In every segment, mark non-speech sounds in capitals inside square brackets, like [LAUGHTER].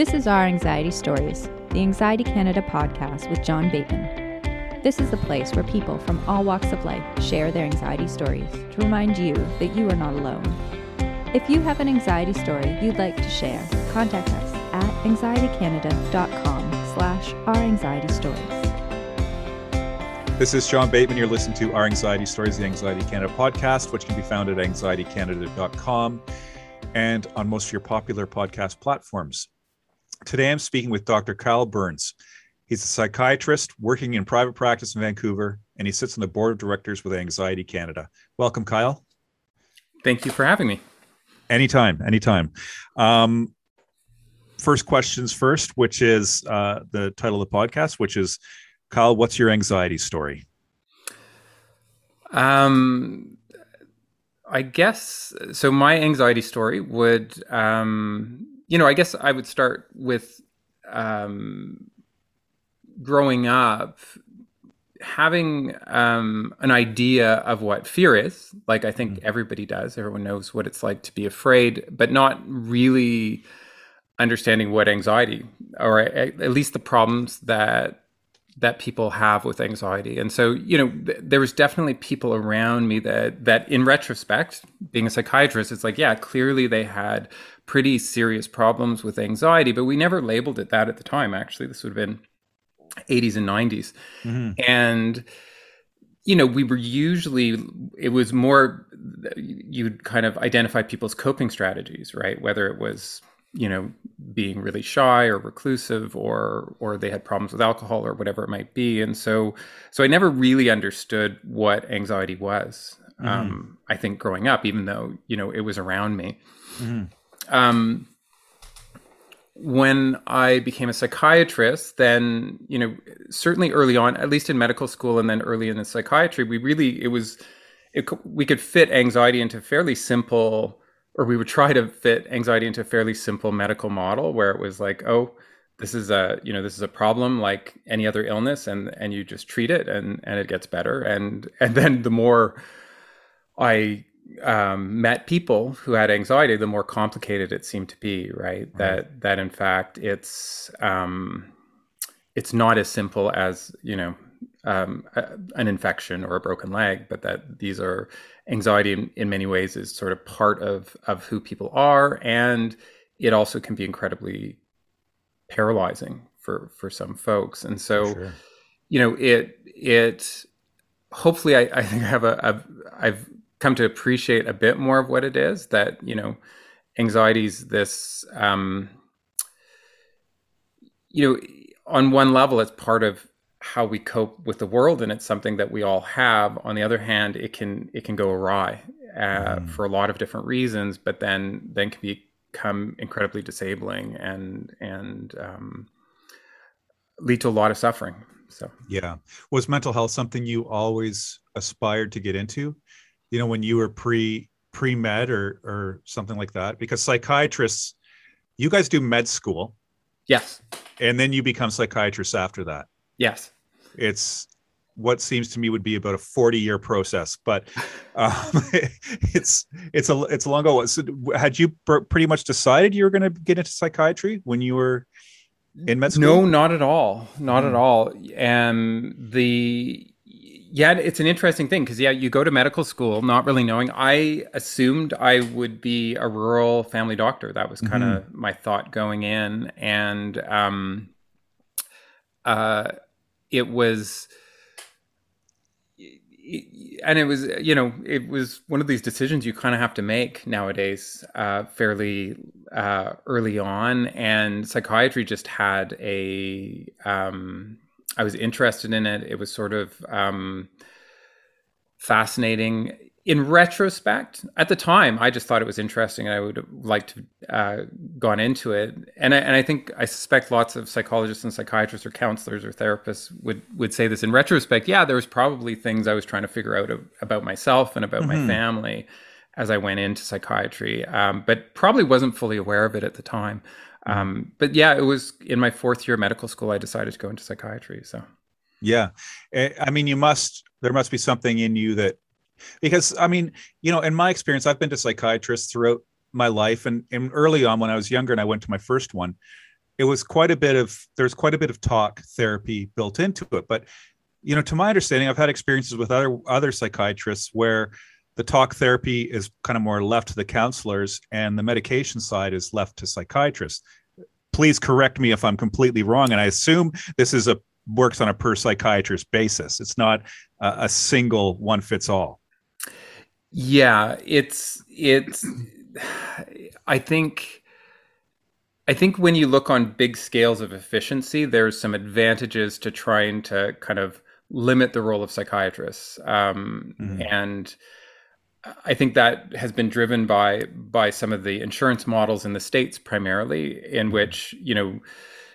This is Our Anxiety Stories, the Anxiety Canada podcast with John Bateman. This is the place where people from all walks of life share their anxiety stories to remind you that you are not alone. If you have an anxiety story you'd like to share, contact us at anxietycanada.com slash our anxiety stories. This is John Bateman. You're listening to Our Anxiety Stories, the Anxiety Canada podcast, which can be found at anxietycanada.com and on most of your popular podcast platforms. Today I'm speaking with Dr. Kyle Burns. He's a psychiatrist working in private practice in Vancouver, and he sits on the board of directors with Anxiety Canada. Welcome, Kyle. Thank you for having me. Anytime, anytime. Um, first questions first, which is uh, the title of the podcast, which is Kyle, what's your anxiety story? Um, I guess so. My anxiety story would um, you know, I guess I would start with um, growing up having um, an idea of what fear is. Like I think mm-hmm. everybody does. Everyone knows what it's like to be afraid, but not really understanding what anxiety or at, at least the problems that that people have with anxiety. And so, you know, th- there was definitely people around me that that in retrospect, being a psychiatrist, it's like, yeah, clearly they had pretty serious problems with anxiety, but we never labeled it that at the time. Actually, this would have been 80s and 90s. Mm-hmm. And you know, we were usually it was more you'd kind of identify people's coping strategies, right? Whether it was you know being really shy or reclusive or or they had problems with alcohol or whatever it might be and so so i never really understood what anxiety was mm-hmm. um, i think growing up even though you know it was around me mm-hmm. um, when i became a psychiatrist then you know certainly early on at least in medical school and then early in the psychiatry we really it was it, we could fit anxiety into fairly simple or we would try to fit anxiety into a fairly simple medical model where it was like, oh, this is a you know this is a problem like any other illness, and and you just treat it and and it gets better. And [LAUGHS] and then the more I um, met people who had anxiety, the more complicated it seemed to be. Right? right. That that in fact it's um, it's not as simple as you know um, a, an infection or a broken leg, but that these are anxiety in, in, many ways is sort of part of of who people are, and it also can be incredibly paralyzing for for some folks. And so, sure. you know, it it hopefully I, I think I have a I've, I've come to appreciate a bit more of what it is that you know anxiety is this um, you know on one level it's part of how we cope with the world and it's something that we all have. On the other hand it can it can go awry uh, mm. for a lot of different reasons but then then can become incredibly disabling and and um, lead to a lot of suffering so. Yeah. Was mental health something you always aspired to get into? You know when you were pre pre med or or something like that? Because psychiatrists you guys do med school. Yes. And then you become psychiatrists after that Yes. It's what seems to me would be about a 40 year process, but um, [LAUGHS] it's it's a it's a long ago. So had you pr- pretty much decided you were going to get into psychiatry when you were in med school? No, not at all, not mm. at hmm. all. And the yeah, it's an interesting thing because yeah, you go to medical school not really knowing. I assumed I would be a rural family doctor. That was kind of mm-hmm. my thought going in, and um, uh it was and it was you know it was one of these decisions you kind of have to make nowadays uh, fairly uh, early on. And psychiatry just had a um, I was interested in it. It was sort of um, fascinating in retrospect, at the time, I just thought it was interesting, and I would have liked to uh, gone into it. And I, and I think I suspect lots of psychologists and psychiatrists or counselors or therapists would would say this in retrospect. Yeah, there was probably things I was trying to figure out of, about myself and about mm-hmm. my family as I went into psychiatry, um, but probably wasn't fully aware of it at the time. Mm-hmm. Um, but yeah, it was in my fourth year of medical school I decided to go into psychiatry. So yeah, eh, I mean, you must there must be something in you that because I mean, you know, in my experience, I've been to psychiatrists throughout my life, and, and early on when I was younger and I went to my first one, it was quite a bit of there's quite a bit of talk therapy built into it. But you know, to my understanding, I've had experiences with other other psychiatrists where the talk therapy is kind of more left to the counselors and the medication side is left to psychiatrists. Please correct me if i'm completely wrong and i assume this is a works on a per psychiatrist basis. It's not a, a single one fits all yeah it's it's i think i think when you look on big scales of efficiency there's some advantages to trying to kind of limit the role of psychiatrists um, mm-hmm. and I think that has been driven by by some of the insurance models in the states primarily, in mm-hmm. which you know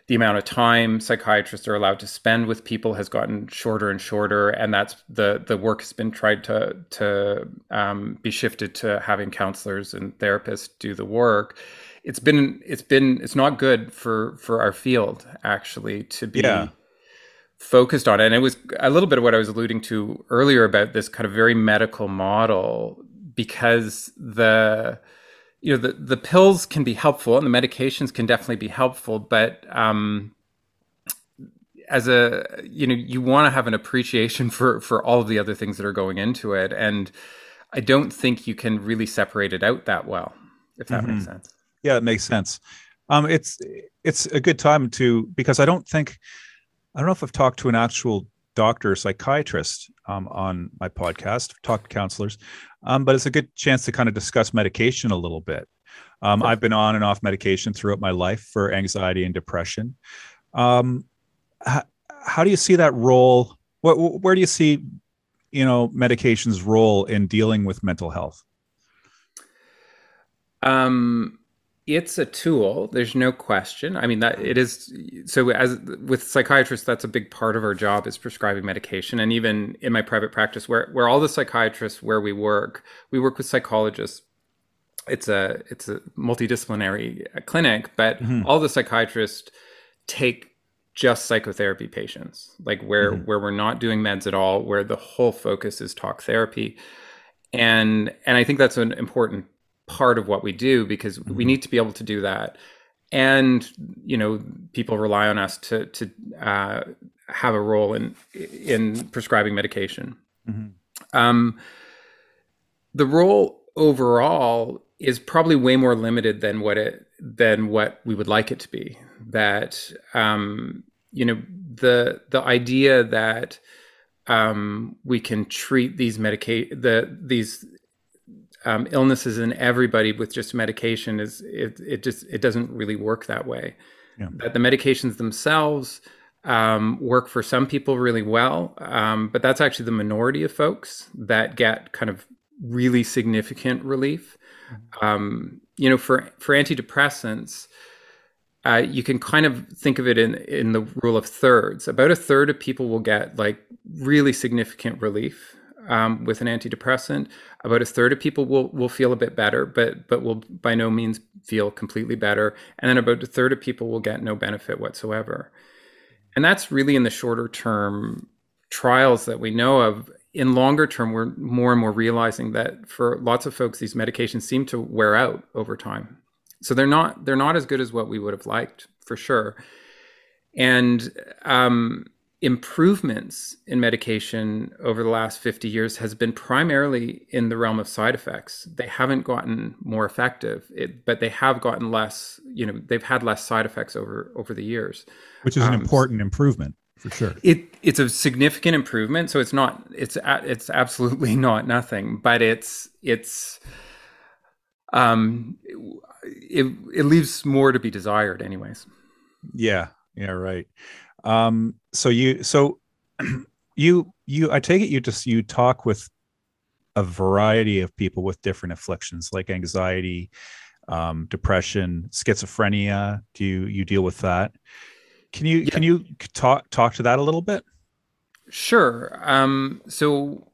the amount of time psychiatrists are allowed to spend with people has gotten shorter and shorter, and that's the the work has been tried to to um, be shifted to having counselors and therapists do the work. It's been it's been it's not good for for our field actually to be. Yeah focused on it. And it was a little bit of what I was alluding to earlier about this kind of very medical model because the you know the the pills can be helpful and the medications can definitely be helpful, but um, as a you know you want to have an appreciation [LAUGHS] for for all of the other things that are going into it, and I don't think you can really separate it out that well, if that mm-hmm. makes sense. Yeah, it makes sense. Um, it's it's a good time to because I don't think I don't know if I've talked to an actual doctor or psychiatrist um, on my podcast, talked to counselors, um, but it's a good chance to kind of discuss medication a little bit. Um, I've been on and off medication throughout my life for anxiety and depression. Um, how, how, do you see that role? What, where do you see, you know, medication's role in dealing with mental health? Um, it's a tool there's no question i mean that it is so as with psychiatrists that's a big part of our job is prescribing medication and even in my private practice where where all the psychiatrists where we work we work with psychologists it's a it's a multidisciplinary clinic but mm-hmm. all the psychiatrists take just psychotherapy patients like where mm-hmm. where we're not doing meds at all where the whole focus is talk therapy and and i think that's an important part of what we do because mm-hmm. we need to be able to do that and you know people rely on us to to uh, have a role in in prescribing medication mm-hmm. um, the role overall is probably way more limited than what it than what we would like it to be that um, you know the the idea that um, we can treat these medicate the these um, illnesses in everybody with just medication is it, it just it doesn't really work that way. Yeah. That the medications themselves um, work for some people really well, um, but that's actually the minority of folks that get kind of really significant relief. Mm-hmm. Um, you know, for for antidepressants, uh, you can kind of think of it in in the rule of thirds. About a third of people will get like really significant relief um, with an antidepressant. About a third of people will will feel a bit better, but but will by no means feel completely better. And then about a third of people will get no benefit whatsoever. And that's really in the shorter term trials that we know of. In longer term, we're more and more realizing that for lots of folks, these medications seem to wear out over time. So they're not they're not as good as what we would have liked for sure. And um, improvements in medication over the last 50 years has been primarily in the realm of side effects. They haven't gotten more effective, it, but they have gotten less, you know, they've had less side effects over over the years. Which is an um, important improvement for sure. It it's a significant improvement, so it's not it's it's absolutely [LAUGHS] not nothing, but it's it's um it it leaves more to be desired anyways. Yeah, yeah, right. Um, so you, so [CLEARS THROAT] you, you, I take it you just you talk with a variety of people with different afflictions like anxiety, um, depression, schizophrenia. Do you you deal with that? Can you yeah. can you talk talk to that a little bit? Sure. Um, so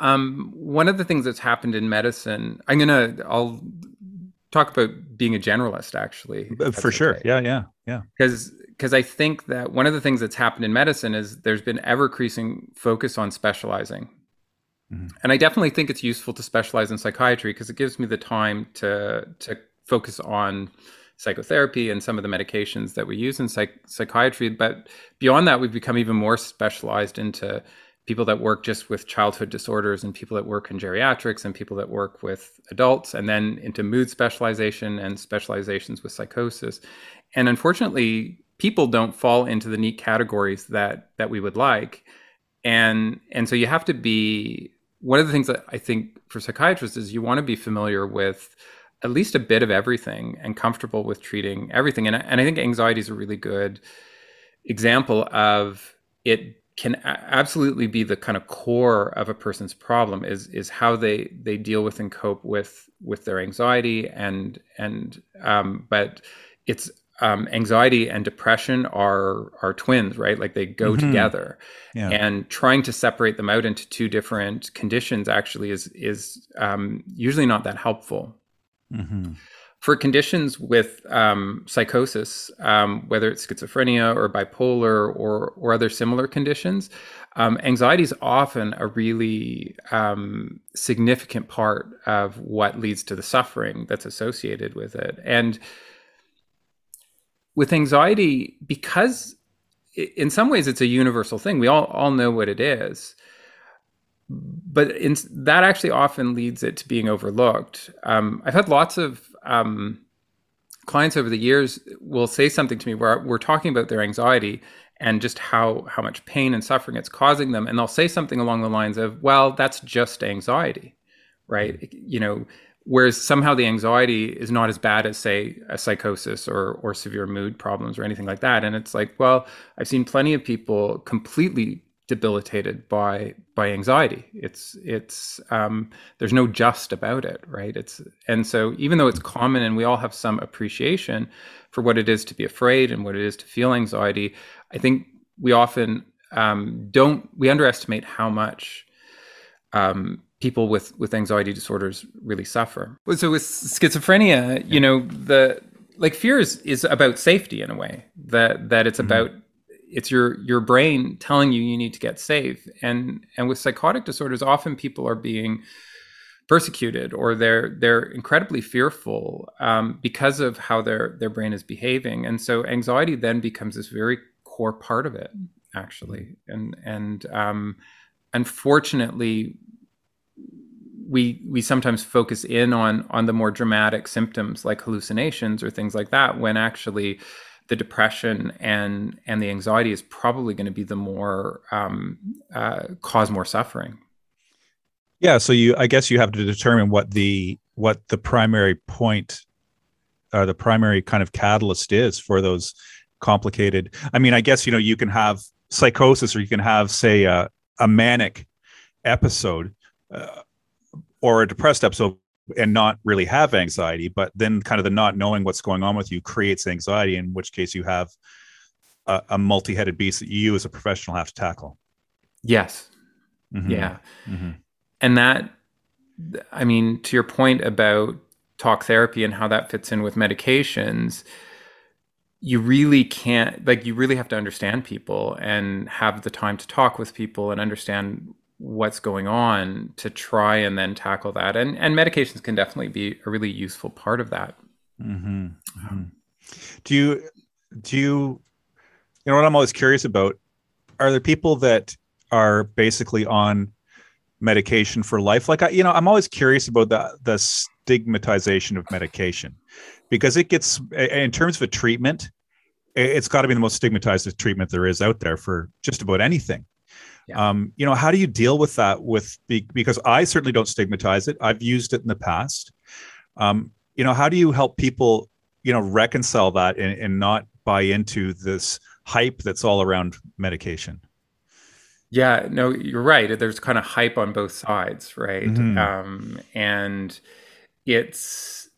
um, one of the things that's happened in medicine, I'm gonna I'll talk about being a generalist actually. For sure. Okay. Yeah, yeah, yeah. Because because I think that one of the things that's happened in medicine is there's been ever increasing focus on specializing. Mm-hmm. And I definitely think it's useful to specialize in psychiatry because it gives me the time to to focus on psychotherapy and some of the medications that we use in psych- psychiatry. But beyond that, we've become even more specialized into people that work just with childhood disorders and people that work in geriatrics and people that work with adults and then into mood specialization and specializations with psychosis and unfortunately people don't fall into the neat categories that that we would like. And and so you have to be one of the things that i think for psychiatrists is you want to be familiar with at least a bit of everything and comfortable with treating everything. And, and i think anxiety is a really good example of it can absolutely be the kind of core of a person's problem is is how they they deal with and cope with with their anxiety and and um, but it's um, anxiety and depression are are twins right like they go mm-hmm. together yeah. and trying to separate them out into two different conditions actually is is um, usually not that helpful mm-hmm for conditions with um, psychosis, um, whether it's schizophrenia or bipolar or or other similar conditions, um, anxiety is often a really um, significant part of what leads to the suffering that's associated with it. And with anxiety, because in some ways it's a universal thing, we all all know what it is but in, that actually often leads it to being overlooked. Um, I've had lots of um, clients over the years will say something to me where we're talking about their anxiety and just how how much pain and suffering it's causing them, and they'll say something along the lines of, "Well, that's just anxiety, right?" You know. Whereas somehow the anxiety is not as bad as, say, a psychosis or or severe mood problems or anything like that. And it's like, well, I've seen plenty of people completely debilitated by by anxiety. It's it's um, there's no just about it, right? It's and so even though it's common and we all have some appreciation for what it is to be afraid and what it is to feel anxiety, I think we often um, don't we underestimate how much um, people with with anxiety disorders really suffer. So with schizophrenia, you know the like fear is, is about safety in a way that that it's mm-hmm. about it's your your brain telling you you need to get safe. And and with psychotic disorders often people are being persecuted or they're they're incredibly fearful um, because of how their their brain is behaving. And so anxiety then becomes this very core part of it actually. And and um, unfortunately we we sometimes focus in on on the more dramatic symptoms like hallucinations or things like that when actually the depression and and the anxiety is probably going to be the more um, uh, cause more suffering. Yeah, so you I guess you have to determine what the what the primary point or the primary kind of catalyst is for those complicated. I mean, I guess you know you can have psychosis or you can have say a, a manic episode uh, or a depressed episode and not really have anxiety but then kind of the not knowing what's going on with you creates anxiety in which case you have a, a multi-headed beast that you as a professional have to tackle yes mm-hmm. yeah mm-hmm. and that i mean to your point about talk therapy and how that fits in with medications you really can't like you really have to understand people and have the time to talk with people and understand what's going on to try and then tackle that. And and medications can definitely be a really useful part of that. Mm-hmm. Mm-hmm. Do you do you you know what I'm always curious about? Are there people that are basically on medication for life? Like I, you know, I'm always curious about the the stigmatization of medication because it gets in terms of a treatment, it's got to be the most stigmatized treatment there is out there for just about anything. Yeah. Um, you know, how do you deal with that? With because I certainly don't stigmatize it. I've used it in the past. Um, you know, how do you help people, you know, reconcile that and, and not buy into this hype that's all around medication? Yeah, no, you're right. There's kind of hype on both sides, right? Mm-hmm. Um, and it's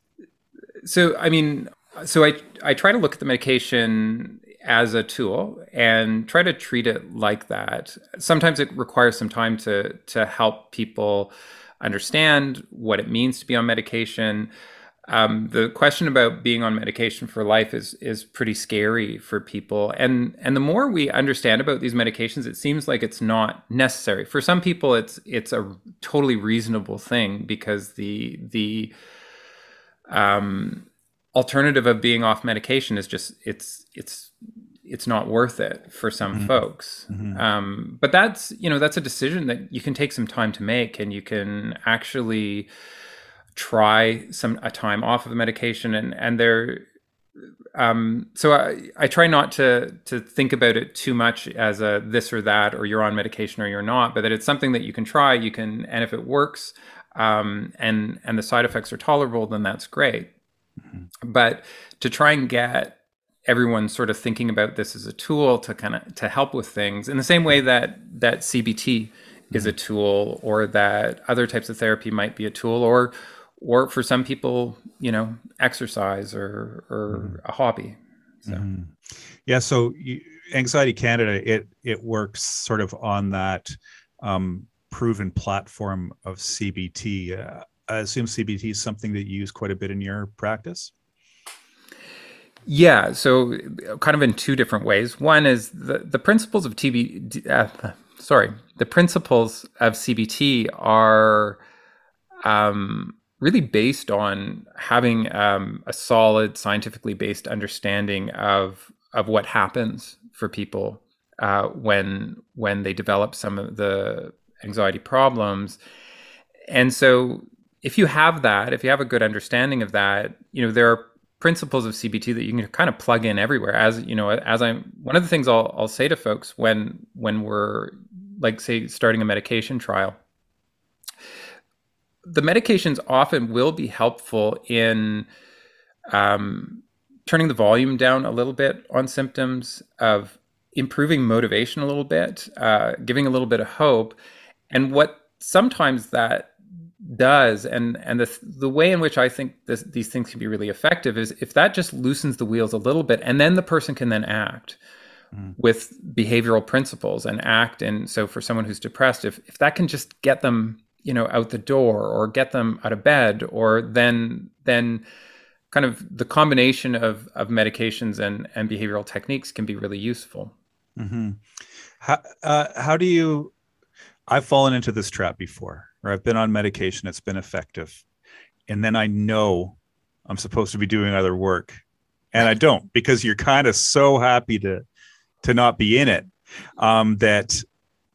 so. I mean, so I I try to look at the medication as a tool and try to treat it like that. Sometimes it requires some time to to help people understand what it means to be on medication. Um, the question about being on medication for life is is pretty scary for people, and and the more we understand about these medications, it seems like it's not necessary. For some people, it's it's a totally reasonable thing because the the um, alternative of being off medication is just it's it's it's not worth it for some mm-hmm. folks. Mm-hmm. Um, but that's you know that's a decision that you can take some time to make, and you can actually try some a time off of the medication, and and there. Um, so I, I try not to to think about it too much as a this or that, or you're on medication or you're not, but that it's something that you can try. You can, and if it works, um, and and the side effects are tolerable, then that's great. Mm-hmm. But to try and get everyone sort of thinking about this as a tool to kind of to help with things in the same way that that CBT mm-hmm. is a tool or that other types of therapy might be a tool or or for some people you know exercise or or mm-hmm. a hobby so mm-hmm. yeah so you, anxiety canada it it works sort of on that um, proven platform of cbt uh, i assume cbt is something that you use quite a bit in your practice yeah, so kind of in two different ways. One is the, the principles of TB, uh, sorry, the principles of CBT are um, really based on having um, a solid, scientifically based understanding of of what happens for people uh, when when they develop some of the anxiety problems. And so, if you have that, if you have a good understanding of that, you know there are principles of CBT that you can kind of plug in everywhere. As you know, as I'm one of the things I'll I'll say to folks when when we're like say starting a medication trial, the medications often will be helpful in um, turning the volume down a little bit on symptoms of improving motivation a little bit, uh, giving a little bit of hope, and what sometimes that does and and the the way in which I think this, these things can be really effective is if that just loosens the wheels a little bit and then the person can then act mm. with behavioral principles and act and so for someone who's depressed if if that can just get them you know out the door or get them out of bed or then then kind of the combination of of medications and and behavioral techniques can be really useful mm-hmm. how uh, how do you I've fallen into this trap before or I've been on medication, it's been effective. And then I know I'm supposed to be doing other work and I don't because you're kind of so happy to to not be in it um, that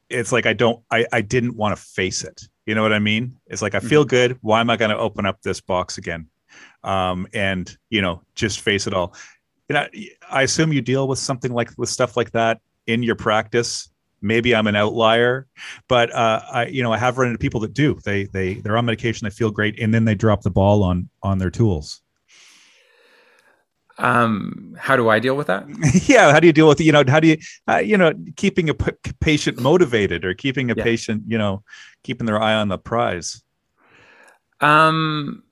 it's like I don't I I didn't want to face it. You know what I mean? It's like I feel mm-hmm. good. Why am I going to open up this box again? Um, and you know, just face it all. You know, I assume you deal with something like with stuff like that in your practice maybe I'm an outlier, but uh, I, you know, I have run into people that do. They they they're on medication, they feel great, and then they drop the ball on on their tools. Um, how do I deal with that? [LAUGHS] yeah, how do you deal with you know how do you uh, you know keeping a p- patient motivated or keeping a yeah. patient you know keeping their eye on the prize? Um,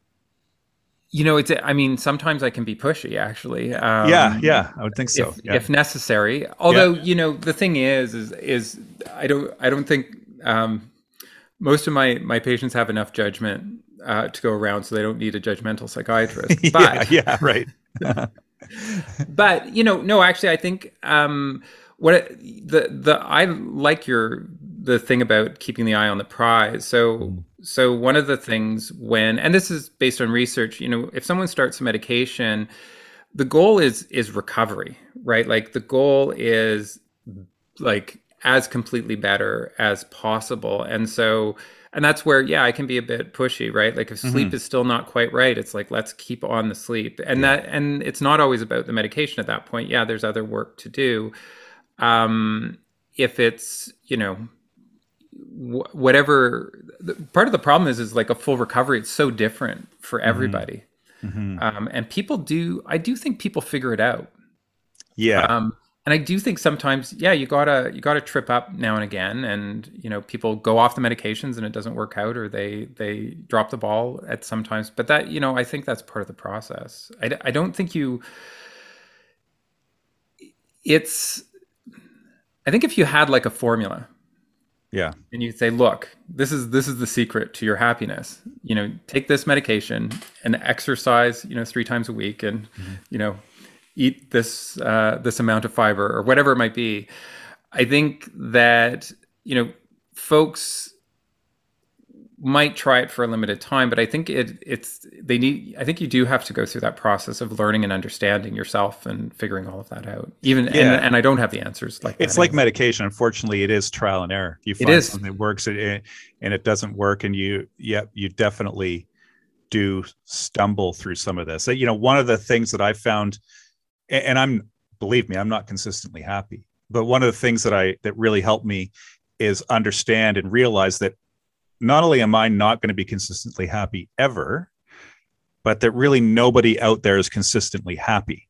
you know, it's. I mean, sometimes I can be pushy. Actually. Um, yeah, yeah, I would think so. If, yeah. if necessary. Although, yeah. you know, the thing is, is, is I don't, I don't think um, most of my my patients have enough judgment uh, to go around, so they don't need a judgmental psychiatrist. [LAUGHS] But, yeah, yeah, right. [LAUGHS] but you know, no, actually, I think um, what the the I like your the thing about keeping the eye on the prize. So. Mm so one of the things when and this is based on research you know if someone starts a medication the goal is is recovery right like the goal is like as completely better as possible and so and that's where yeah i can be a bit pushy right like if sleep mm-hmm. is still not quite right it's like let's keep on the sleep and yeah. that and it's not always about the medication at that point yeah there's other work to do um if it's you know whatever part of the problem is is like a full recovery. It's so different for mm-hmm. everybody. Mm-hmm. um, and people do i do think people figure it out. Yeah. Um, and i do think sometimes yeah you gotta you gotta trip up now and again and you know people go off the medications and it doesn't work out or they they drop the ball at sometimes. But that you know i think that's part of the process. I, I don't think you it's i think if you had like a formula yeah. And you say, look, this is this is the secret to your happiness. You know, take this medication and exercise, you know, three times a week and, mm-hmm. you know, eat this uh, this amount of fiber or whatever it might be. I think that, you know, folks might try it for a limited time, but I think it it's they need I think you do have to go through that process of learning and understanding yourself and figuring all of that out. Even yeah. and, and I don't have the answers like It's like anymore. medication. Unfortunately, it is trial and error. You find it is. something that works and it doesn't work and you yeah, you definitely do stumble through some of this. You know, one of the things that I found and I'm believe me, I'm not consistently happy. But one of the things that I that really helped me is understand and realize that not only am I not going to be consistently happy ever, but that really nobody out there is consistently happy.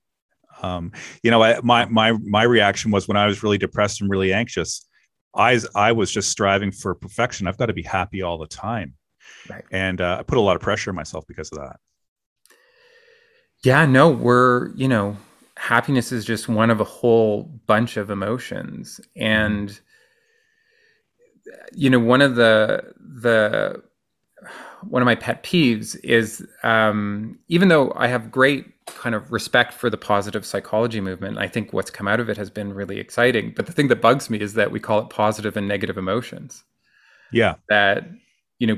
Um, you know, I, my my my reaction was when I was really depressed and really anxious. I I was just striving for perfection. I've got to be happy all the time, right. and uh, I put a lot of pressure on myself because of that. Yeah, no, we're you know, happiness is just one of a whole bunch of emotions, and. Mm-hmm you know, one of the the one of my pet peeves is um, even though I have great kind of respect for the positive psychology movement, I think what's come out of it has been really exciting. But the thing that bugs me is that we call it positive and negative emotions. Yeah. That, you know,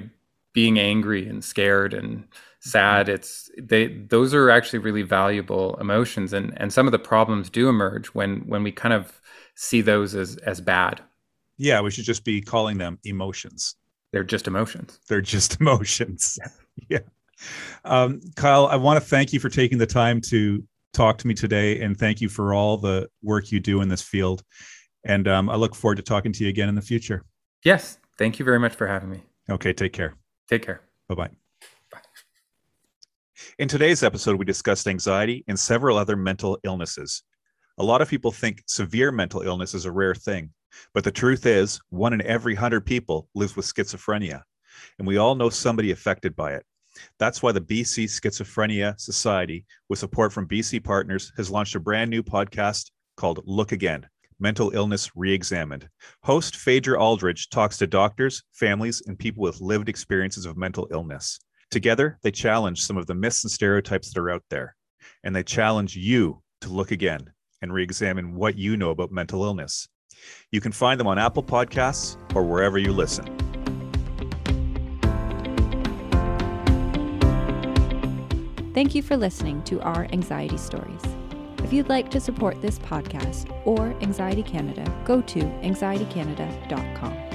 being angry and scared and sad, it's they those are actually really valuable emotions. And and some of the problems do emerge when when we kind of see those as as bad yeah, we should just be calling them emotions. They're just emotions. They're just [LAUGHS] emotions. Yeah. Um, Kyle, I want to thank you for taking the time to talk to me today, and thank you for all the work you do in this field. And um, I look forward to talking to you again in the future. Yes. Thank you very much for having me. Okay. Take care. Take care. Bye-bye. Bye. In today's episode, we discussed anxiety and several other mental illnesses. A lot of people think severe mental illness is a rare thing, but the truth is, one in every hundred people lives with schizophrenia, and we all know somebody affected by it. That's why the BC Schizophrenia Society, with support from BC Partners, has launched a brand new podcast called Look Again Mental Illness Reexamined. Host Phaedra Aldridge talks to doctors, families, and people with lived experiences of mental illness. Together, they challenge some of the myths and stereotypes that are out there, and they challenge you to look again and re examine what you know about mental illness. You can find them on Apple Podcasts or wherever you listen. Thank you for listening to our Anxiety Stories. If you'd like to support this podcast or Anxiety Canada, go to anxietycanada.com.